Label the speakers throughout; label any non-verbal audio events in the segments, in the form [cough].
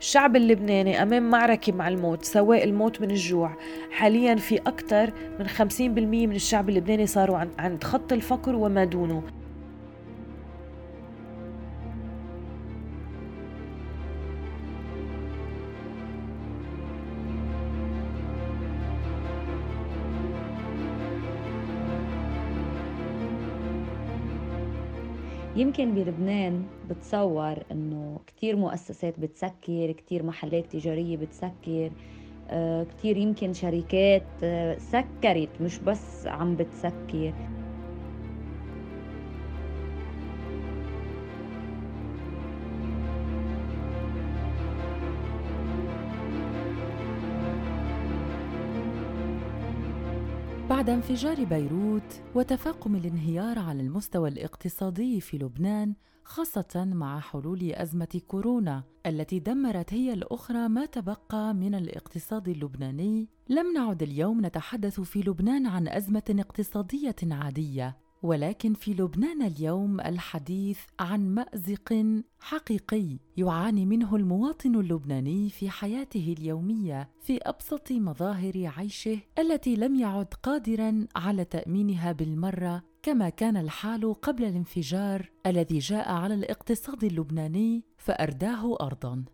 Speaker 1: الشعب اللبناني أمام معركة مع الموت سواء الموت من الجوع. حاليا في أكثر من 50% من الشعب اللبناني صاروا عند خط الفقر وما دونه.
Speaker 2: يمكن بلبنان بتصور إنه كثير مؤسسات بتسكر كثير محلات تجارية بتسكر آه، كثير يمكن شركات آه، سكرت مش بس عم بتسكر.
Speaker 3: بعد انفجار بيروت وتفاقم الانهيار على المستوى الاقتصادي في لبنان خاصة مع حلول أزمة كورونا التي دمرت هي الأخرى ما تبقى من الاقتصاد اللبناني، لم نعد اليوم نتحدث في لبنان عن أزمة اقتصادية عادية، ولكن في لبنان اليوم الحديث عن مأزق حقيقي يعاني منه المواطن اللبناني في حياته اليومية في أبسط مظاهر عيشه التي لم يعد قادرا على تأمينها بالمرة كما كان الحال قبل الانفجار الذي جاء على الاقتصاد اللبناني فأرداه ارضا.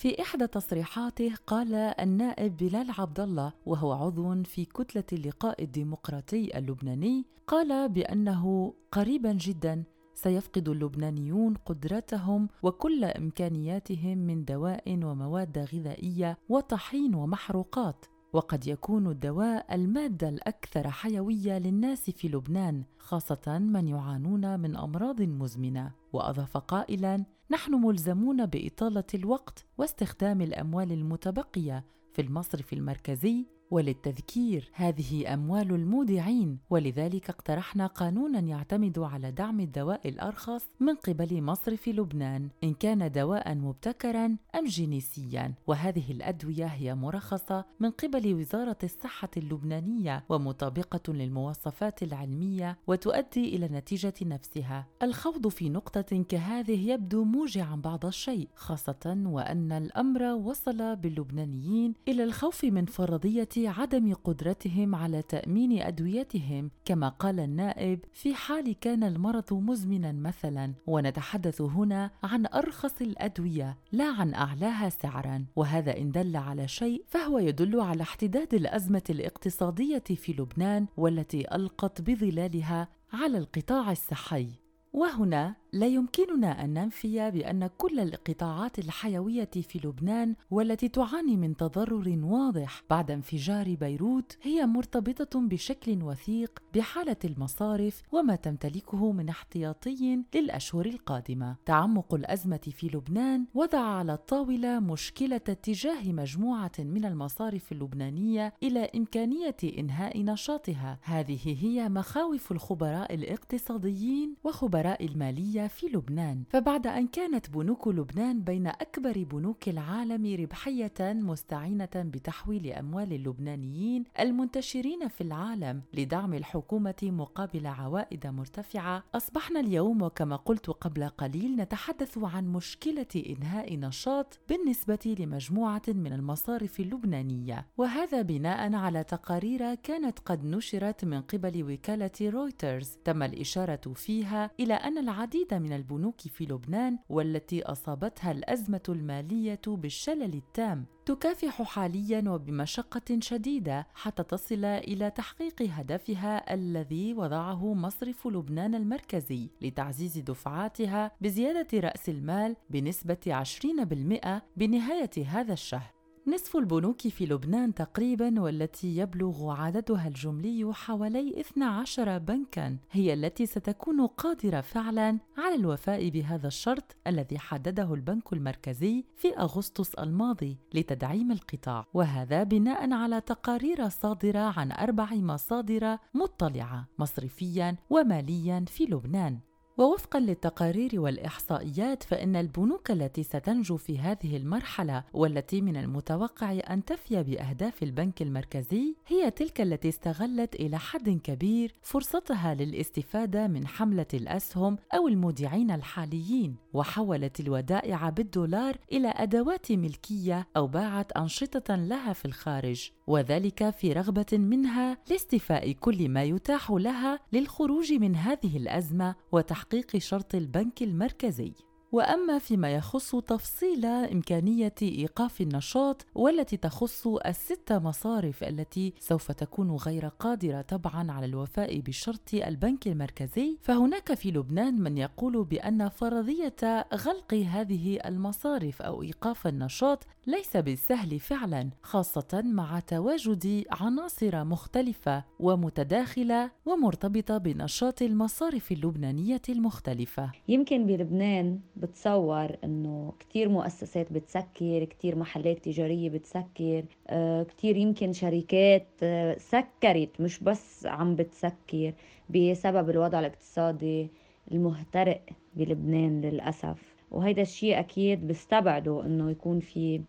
Speaker 3: في إحدى تصريحاته قال النائب بلال عبد الله وهو عضو في كتلة اللقاء الديمقراطي اللبناني قال بأنه قريبا جدا سيفقد اللبنانيون قدرتهم وكل إمكانياتهم من دواء ومواد غذائية وطحين ومحروقات. وقد يكون الدواء المادة الأكثر حيوية للناس في لبنان خاصة من يعانون من أمراض مزمنة. وأضاف قائلا نحن ملزمون بإطالة الوقت واستخدام الأموال المتبقية في المصرف المركزي وللتذكير هذه أموال المودعين. ولذلك اقترحنا قانونا يعتمد على دعم الدواء الأرخص من قبل مصرف لبنان إن كان دواء مبتكرا أم جينيسيا. وهذه الأدوية هي مرخصة من قبل وزارة الصحة اللبنانية ومطابقة للمواصفات العلمية وتؤدي إلى النتيجه نفسها. الخوض في نقطة كهذه يبدو موجعا بعض الشيء خاصة وأن الأمر وصل باللبنانيين إلى الخوف من فرضية عدم قدرتهم على تأمين أدويتهم كما قال النائب في حال كان المرض مزمنا مثلا. ونتحدث هنا عن أرخص الأدوية لا عن أعلاها سعرا. وهذا إن دل على شيء فهو يدل على احتداد الأزمة الاقتصادية في لبنان والتي ألقت بظلالها على القطاع الصحي. وهنا لا يمكننا أن ننفي بأن كل القطاعات الحيوية في لبنان والتي تعاني من تضرر واضح بعد انفجار بيروت هي مرتبطة بشكل وثيق بحالة المصارف وما تمتلكه من احتياطي للأشهر القادمة. تعمق الأزمة في لبنان وضع على الطاولة مشكلة اتجاه مجموعة من المصارف اللبنانية إلى إمكانية إنهاء نشاطها. هذه هي مخاوف الخبراء الاقتصاديين وخبراء المالية في لبنان فبعد أن كانت بنوك لبنان بين أكبر بنوك العالم ربحية مستعينة بتحويل أموال اللبنانيين المنتشرين في العالم لدعم الحكومة مقابل عوائد مرتفعة. أصبحنا اليوم وكما قلت قبل قليل نتحدث عن مشكلة إنهاء نشاط بالنسبة لمجموعة من المصارف اللبنانية وهذا بناء على تقارير كانت قد نشرت من قبل وكالة رويترز. تم الإشارة فيها إلى أن العديد العديد من البنوك في لبنان والتي أصابتها الأزمة المالية بالشلل التام. تكافح حاليا وبمشقة شديدة حتى تصل إلى تحقيق هدفها الذي وضعه مصرف لبنان المركزي لتعزيز دفعاتها بزيادة رأس المال بنسبة 20% بنهاية هذا الشهر. نصف البنوك في لبنان تقريبا والتي يبلغ عددها الجملي حوالي 12 بنكا هي التي ستكون قادرة فعلا على الوفاء بهذا الشرط الذي حدده البنك المركزي في أغسطس الماضي لتدعيم القطاع. وهذا بناء على تقارير صادرة عن أربع مصادر مطلعة مصرفيا وماليا في لبنان. ووفقا للتقارير والإحصائيات فإن البنوك التي ستنجو في هذه المرحلة والتي من المتوقع أن تفي بأهداف البنك المركزي هي تلك التي استغلت إلى حد كبير فرصتها للاستفادة من حملة الأسهم أو المودعين الحاليين وحولت الودائع بالدولار إلى أدوات ملكية أو باعت أنشطة لها في الخارج وذلك في رغبة منها لاستيفاء كل ما يتاح لها للخروج من هذه الأزمة وتحقيق شرط البنك المركزي. وأما فيما يخص تفصيل إمكانية إيقاف النشاط والتي تخص الست مصارف التي سوف تكون غير قادرة طبعا على الوفاء بشرط البنك المركزي فهناك في لبنان من يقول بأن فرضية غلق هذه المصارف أو إيقاف النشاط ليس بالسهل فعلا خاصة مع تواجد عناصر مختلفة ومتداخلة ومرتبطة بنشاط المصارف اللبنانية المختلفة.
Speaker 2: يمكن بلبنان بتصور إنه كتير مؤسسات بتسكر كتير محلات تجارية بتسكر آه، كتير يمكن شركات آه، سكرت مش بس عم بتسكر بسبب الوضع الاقتصادي المهترئ بلبنان للأسف. وهيدا الشيء أكيد بيستبعدوا إنه يكون في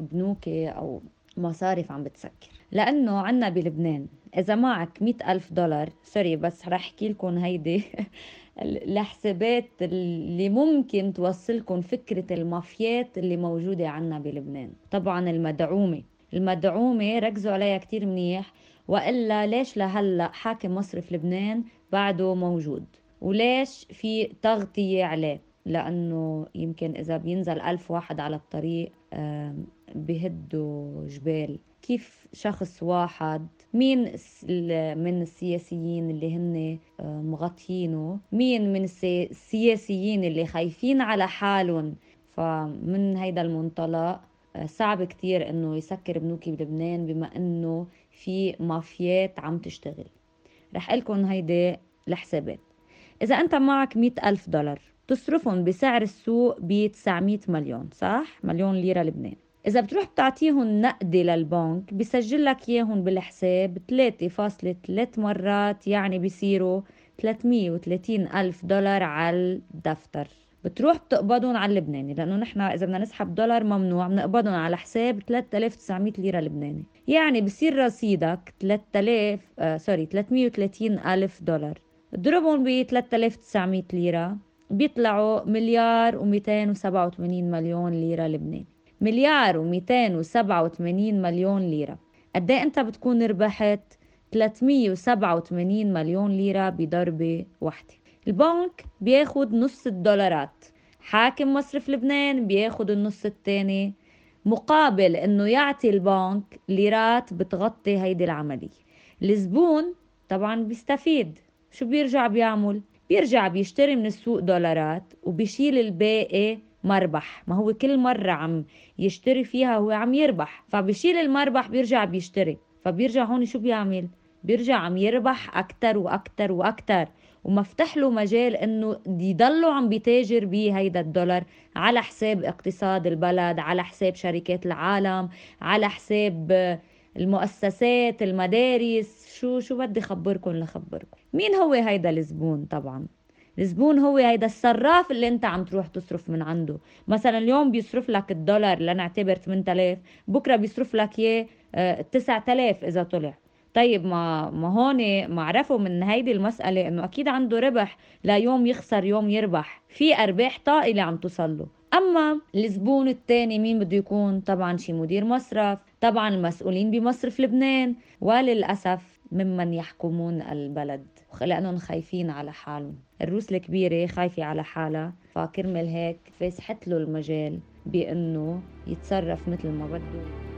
Speaker 2: بنوك أو مصارف عم بتسكر. لأنه عنا بلبنان إذا معك مئة ألف دولار سوري بس رح أحكي لكم هيدي [laughs] الحسابات اللي ممكن توصلكم فكرة المافيات اللي موجودة عنا بلبنان. طبعا المدعومة. المدعومة ركزوا عليها كتير منيح وإلا ليش لهلأ حاكم مصرف لبنان بعده موجود؟ وليش في تغطية عليه؟ لأنه يمكن إذا بينزل ألف واحد على الطريق بهدوا جبال. كيف شخص واحد مين من السياسيين اللي هن آه، مغطيينه مين من السياسيين اللي خايفين على حالهم؟ فمن هيدا المنطلق آه، صعب كتير انه يسكر بنوكي بلبنان بما انه في مافيات عم تشتغل. رح لكم هيدي الحسابات إذا أنت معك مئة ألف دولار تصرفهم بسعر السوق ب 900 مليون صح؟ مليون ليرة لبنان. إذا بتروح بتعطيهم نقدي للبنك بسجل لك إياهم بالحساب 3.3 مرات يعني بيصيروا 330 ألف دولار على الدفتر. بتروح بتقبضهم على اللبناني لأنه نحن إذا بدنا نسحب دولار ممنوع بنقبضهم على حساب 3900 ليرة لبناني. يعني بصير رصيدك 3000 آه سوري 330 ألف دولار. اضربهم ب 3900 ليرة بيطلعوا مليار و287 مليون ليرة لبناني. مليار و287 مليون ليرة. قد إيه أنت بتكون ربحت 387 مليون ليرة بضربة واحدة؟ البنك بياخد نص الدولارات حاكم مصرف لبنان بياخد النص الثاني مقابل إنه يعطي البنك ليرات بتغطي هيدي العملية. الزبون طبعا بيستفيد. شو بيرجع بيعمل؟ بيرجع بيشتري من السوق دولارات وبيشيل الباقي مربح. ما هو كل مرة عم يشتري فيها هو عم يربح. فبشيل المربح بيرجع بيشتري. فبيرجع هون شو بيعمل؟ بيرجع عم يربح أكتر وأكتر وأكتر. ومفتح له مجال إنه يضلوا عم بيتاجر بهيدا الدولار على حساب اقتصاد البلد على حساب شركات العالم على حساب المؤسسات المدارس. شو شو بدي خبركم لخبركم. مين هو هيدا الزبون طبعا؟ الزبون هو هيدا الصراف اللي انت عم تروح تصرف من عنده. مثلا اليوم بيصرف لك الدولار لنعتبر 8000 بكرة بيصرف لك إياه 9000 آه، إذا طلع. طيب ما ما هون ما عرفوا من هيدي المسألة إنه أكيد عنده ربح لا يوم يخسر يوم يربح. في أرباح طائلة عم توصل له. أما الزبون الثاني مين بده يكون؟ طبعا شي مدير مصرف طبعا المسؤولين بمصرف لبنان. وللأسف ممن يحكمون البلد لأنهم خايفين على حالهم. الروس الكبيرة خايفة على حالها فكرمل هيك فسحت له المجال بأنه يتصرف مثل ما بده.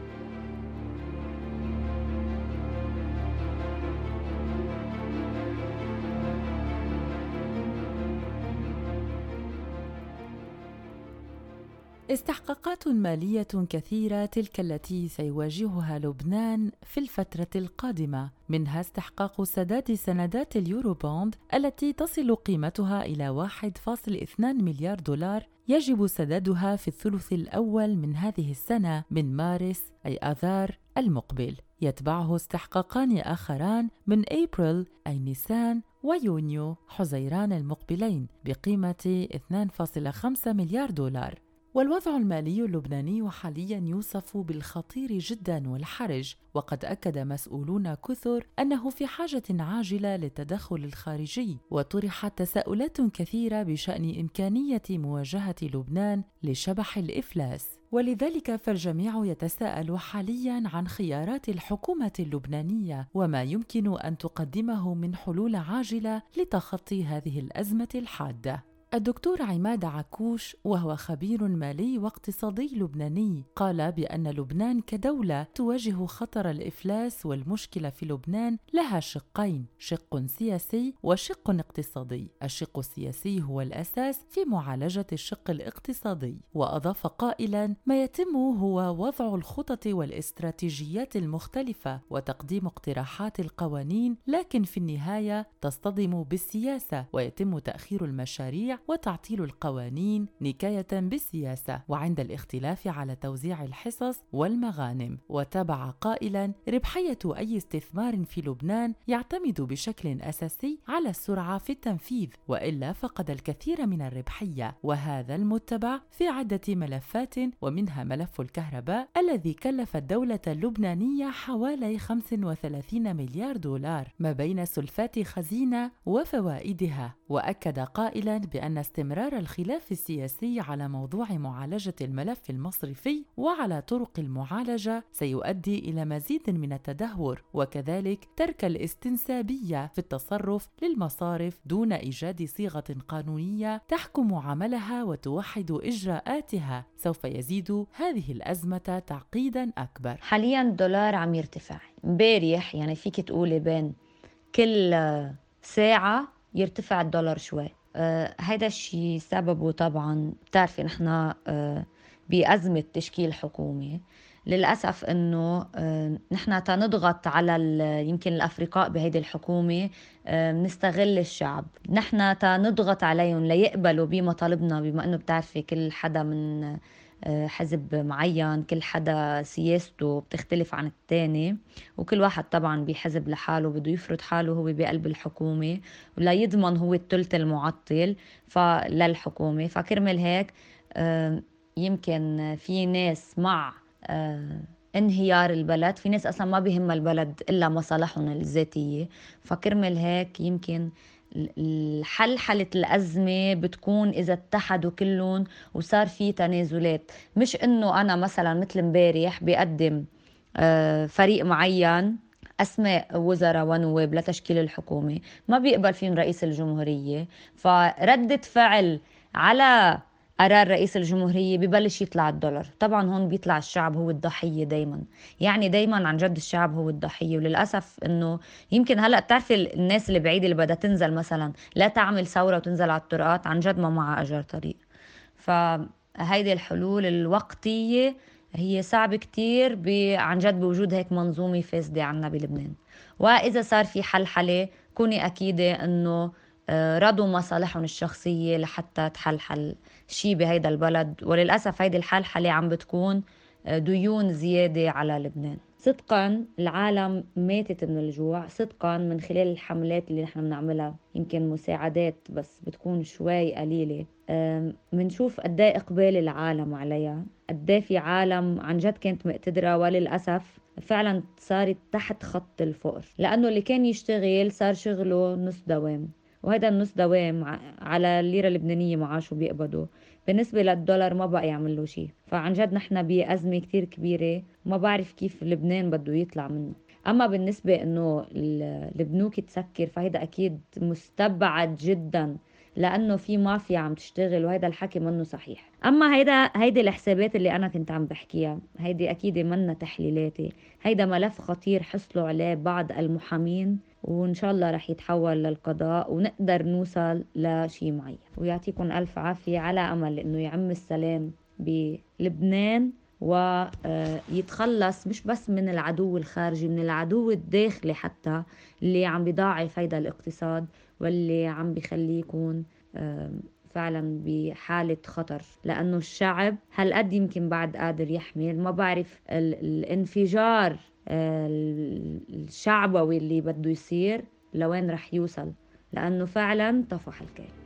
Speaker 3: استحقاقات مالية كثيرة تلك التي سيواجهها لبنان في الفترة القادمة. منها استحقاق سداد سندات اليورو بوند التي تصل قيمتها إلى 1.2 مليار دولار يجب سدادها في الثلث الأول من هذه السنة من مارس أي آذار المقبل. يتبعه استحقاقان آخران من أبريل أي نيسان ويونيو حزيران المقبلين بقيمة 2.5 مليار دولار. والوضع المالي اللبناني حاليا يوصف بالخطير جدا والحرج وقد أكد مسؤولون كثر أنه في حاجة عاجلة للتدخل الخارجي وطرحت تساؤلات كثيرة بشأن إمكانية مواجهة لبنان لشبح الإفلاس. ولذلك فالجميع يتساءل حاليا عن خيارات الحكومة اللبنانية وما يمكن أن تقدمه من حلول عاجلة لتخطي هذه الأزمة الحادة. الدكتور عماد عكوش وهو خبير مالي واقتصادي لبناني قال بأن لبنان كدولة تواجه خطر الإفلاس والمشكلة في لبنان لها شقين شق سياسي وشق اقتصادي. الشق السياسي هو الأساس في معالجة الشق الاقتصادي وأضاف قائلا ما يتم هو وضع الخطط والاستراتيجيات المختلفة وتقديم اقتراحات القوانين لكن في النهاية تصطدم بالسياسة ويتم تأخير المشاريع وتعطيل القوانين نكاية بالسياسة وعند الاختلاف على توزيع الحصص والمغانم. وتابع قائلا ربحية أي استثمار في لبنان يعتمد بشكل أساسي على السرعة في التنفيذ وإلا فقد الكثير من الربحية. وهذا المتبع في عدة ملفات ومنها ملف الكهرباء الذي كلف الدولة اللبنانية حوالي 35 مليار دولار ما بين سلفات خزينة وفوائدها. وأكد قائلا بأن أن استمرار الخلاف السياسي على موضوع معالجة الملف المصرفي وعلى طرق المعالجة سيؤدي إلى مزيد من التدهور وكذلك ترك الاستنسابية في التصرف للمصارف دون إيجاد صيغة قانونية تحكم عملها وتوحد إجراءاتها. سوف يزيد هذه الأزمة تعقيدا أكبر.
Speaker 2: حاليا الدولار عم يرتفع. امبارح يعني فيك تقولي بين كل ساعة يرتفع الدولار شوي. آه، هذا الشيء سببه طبعا. بتعرفي نحن آه، بأزمة تشكيل حكومة للأسف أنه آه، نحن تنضغط على يمكن الأفرقاء بهيدي الحكومة نستغل الشعب. نحن تنضغط عليهم ليقبلوا بمطالبنا بما أنه بتعرفي كل حدا من حزب معين كل حدا سياسته بتختلف عن الثاني وكل واحد طبعا بحزب لحاله بده يفرض حاله هو بقلب الحكومة ولا يضمن هو الثلث المعطل للحكومة. فكرمل هيك يمكن في ناس مع انهيار البلد في ناس أصلا ما بهم البلد إلا مصالحهم الذاتية. فكرمل هيك يمكن الحل حلة الأزمة بتكون إذا اتحدوا كلهم وصار في تنازلات. مش إنه أنا مثلا مثل امبارح بقدم آه، فريق معين أسماء وزراء ونواب لتشكيل الحكومة ما بيقبل فيهم رئيس الجمهورية. فردة فعل على قرار رئيس الجمهورية ببلش يطلع الدولار. طبعا هون بيطلع الشعب هو الضحية دايما. يعني دايما عن جد الشعب هو الضحية وللأسف إنه يمكن هلأ بتعرفي الناس اللي بعيدة اللي بدها تنزل مثلا لا تعمل ثورة وتنزل على الطرقات عن جد ما معها أجر طريق. فهيدي الحلول الوقتية هي صعبة كتير عن جد بوجود هيك منظومة فاسدة عنا بلبنان وإذا صار في حل حلي كوني أكيدة أنه آه، رضوا مصالحهم الشخصية لحتى تحلحل شيء بهيدا البلد. وللأسف هيدي الحلحلة عم بتكون آه، ديون زيادة على لبنان. صدقا العالم ماتت من الجوع. صدقا من خلال الحملات اللي نحن بنعملها يمكن مساعدات بس بتكون شوي قليلة. بنشوف قد إيه إقبال العالم عليها. قد إيه في عالم عن جد كانت مقتدرة. وللأسف فعلا صارت تحت خط الفقر. لأنه اللي كان يشتغل صار شغله نص دوام. وهذا النص دوام على الليرة اللبنانية معاشه بيقبضوا. بالنسبة للدولار ما بقى يعمل له شيء فعن جد نحن بأزمة كتير كبيرة. ما بعرف كيف لبنان بده يطلع منه. أما بالنسبة إنه البنوك تسكر فهيدا أكيد مستبعد جدا. لأنه في مافيا عم تشتغل وهذا الحكي منه صحيح. أما هيدا هيدي الحسابات اللي أنا كنت عم بحكيها هيدي أكيد منا تحليلاتي. هيدا ملف خطير حصلوا عليه بعض المحامين. وإن شاء الله رح يتحول للقضاء ونقدر نوصل لشيء معين. ويعطيكم ألف عافية على أمل إنه يعم السلام بلبنان ويتخلص مش بس من العدو الخارجي من العدو الداخلي حتى اللي عم بضاعف هيدا الاقتصاد واللي عم بخليه يكون فعلا بحالة خطر. لأنه الشعب هالقد يمكن بعد قادر يحمل ما بعرف الانفجار الشعبوي اللي بده يصير لوين رح يوصل لأنه فعلا طفح الكيل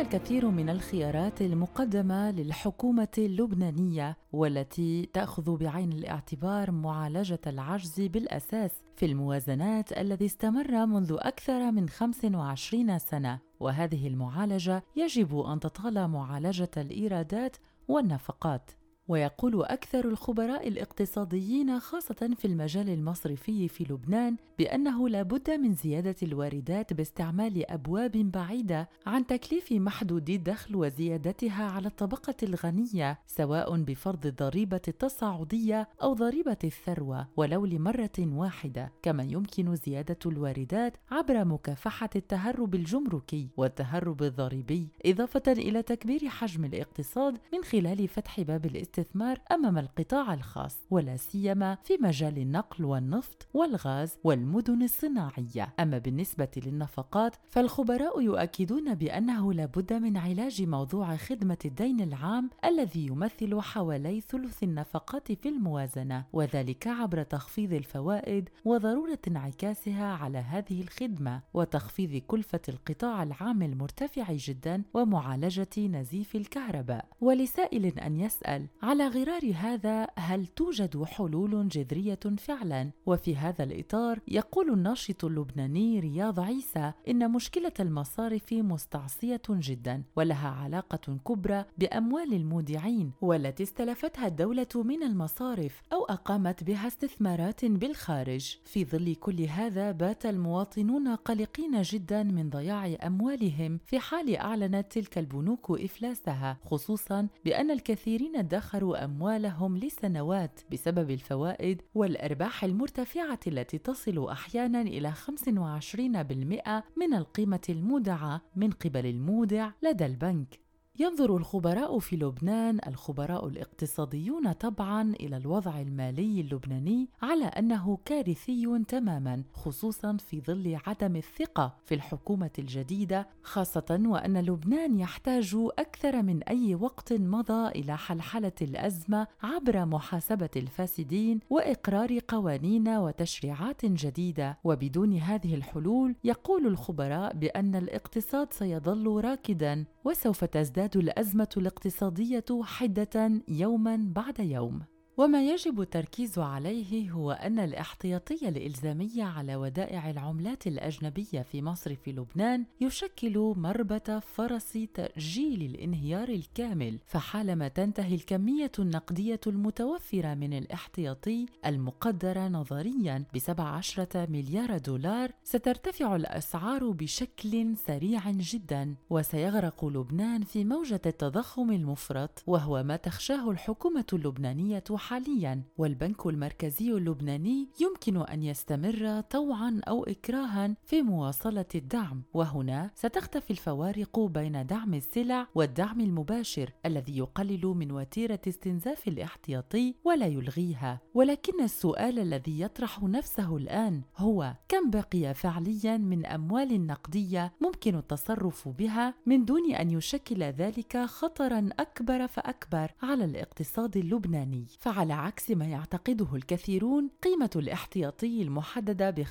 Speaker 3: هناك الكثير من الخيارات المقدمة للحكومة اللبنانية والتي تأخذ بعين الاعتبار معالجة العجز بالأساس في الموازنات الذي استمر منذ أكثر من 25 سنة. وهذه المعالجة يجب أن تطال معالجة الإيرادات والنفقات. ويقول أكثر الخبراء الاقتصاديين خاصة في المجال المصرفي في لبنان بأنه لا بد من زيادة الواردات باستعمال أبواب بعيدة عن تكليف محدود الدخل وزيادتها على الطبقة الغنية سواء بفرض الضريبة التصاعدية أو ضريبة الثروة ولو لمرة واحدة كما يمكن زيادة الواردات عبر مكافحة التهرب الجمركي والتهرب الضريبي إضافة إلى تكبير حجم الاقتصاد من خلال فتح باب الاستثمار. الاستثمار أمام القطاع الخاص ولا سيما في مجال النقل والنفط والغاز والمدن الصناعية. أما بالنسبة للنفقات فالخبراء يؤكدون بأنه لا بد من علاج موضوع خدمة الدين العام الذي يمثل حوالي ثلث النفقات في الموازنة وذلك عبر تخفيض الفوائد وضرورة انعكاسها على هذه الخدمة وتخفيض كلفة القطاع العام المرتفع جدا ومعالجة نزيف الكهرباء. ولسائل أن يسأل على غرار هذا هل توجد حلول جذرية فعلا؟ وفي هذا الإطار يقول الناشط اللبناني رياض عيسى إن مشكلة المصارف مستعصية جدا ولها علاقة كبرى بأموال المودعين والتي استلفتها الدولة من المصارف أو أقامت بها استثمارات بالخارج. في ظل كل هذا بات المواطنون قلقين جدا من ضياع أموالهم في حال أعلنت تلك البنوك إفلاسها خصوصا بأن الكثيرين ادخروا ادخروا أموالهم لسنوات بسبب الفوائد والأرباح المرتفعة التي تصل أحيانا إلى 25% من القيمة المودعة من قبل المودع لدى البنك. ينظر الخبراء في لبنان الخبراء الاقتصاديون طبعا إلى الوضع المالي اللبناني على أنه كارثي تماما خصوصا في ظل عدم الثقة في الحكومة الجديدة خاصة وأن لبنان يحتاج أكثر من أي وقت مضى إلى حلحلة الأزمة عبر محاسبة الفاسدين وإقرار قوانين وتشريعات جديدة. وبدون هذه الحلول يقول الخبراء بأن الاقتصاد سيظل راكدا وسوف تزداد الأزمة الاقتصادية حدة يوما بعد يوم. وما يجب التركيز عليه هو أن الاحتياطية الإلزامية على ودائع العملات الأجنبية في مصرف لبنان يشكل مربة فرس تأجيل الانهيار الكامل فحالما تنتهي الكمية النقدية المتوفرة من الاحتياطي المقدرة نظريا ب 17 مليار دولار سترتفع الأسعار بشكل سريع جدا. وسيغرق لبنان في موجة التضخم المفرط وهو ما تخشاه الحكومة اللبنانية حاليا والبنك المركزي اللبناني يمكن أن يستمر طوعا أو اكراها في مواصلة الدعم. وهنا ستختفي الفوارق بين دعم السلع والدعم المباشر الذي يقلل من وتيرة استنزاف الاحتياطي ولا يلغيها. ولكن السؤال الذي يطرح نفسه الآن هو كم بقي فعليا من أموال نقدية ممكن التصرف بها من دون أن يشكل ذلك خطرا أكبر فأكبر على الاقتصاد اللبناني؟ فعلى عكس ما يعتقده الكثيرون قيمة الاحتياطي المحددة ب 15%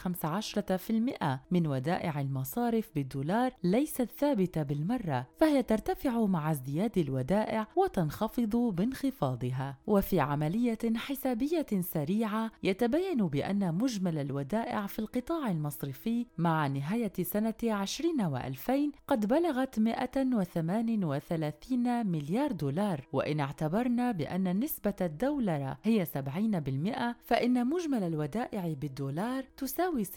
Speaker 3: من ودائع المصارف بالدولار ليست ثابتة بالمرة فهي ترتفع مع ازدياد الودائع وتنخفض بانخفاضها. وفي عملية حسابية سريعة يتبين بأن مجمل الودائع في القطاع المصرفي مع نهاية سنة 20 و2000 قد بلغت 138 مليار دولار وإن اعتبرنا بأن نسبة الدولة الدولار هي 70% فإن مجمل الودائع بالدولار تساوي 96.6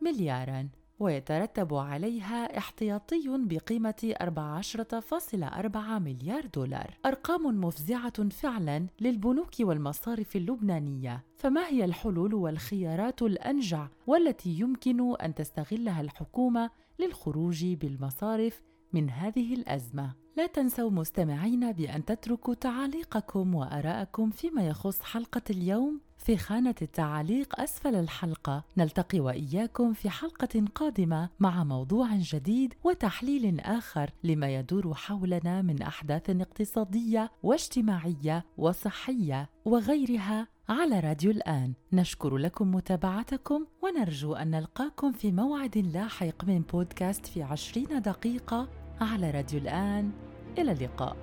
Speaker 3: ملياراً ويترتب عليها احتياطي بقيمة 14.4 مليار دولار. أرقام مفزعة فعلا للبنوك والمصارف اللبنانية. فما هي الحلول والخيارات الأنجع والتي يمكن أن تستغلها الحكومة للخروج بالمصارف من هذه الأزمة؟ لا تنسوا مستمعين بأن تتركوا تعاليقكم وآراءكم فيما يخص حلقة اليوم في خانة التعاليق أسفل الحلقة. نلتقي وإياكم في حلقة قادمة مع موضوع جديد وتحليل آخر لما يدور حولنا من أحداث اقتصادية واجتماعية وصحية وغيرها على راديو الآن. نشكر لكم متابعتكم ونرجو أن نلقاكم في موعد لاحق من بودكاست في عشرين دقيقة على راديو الآن إلى اللقاء.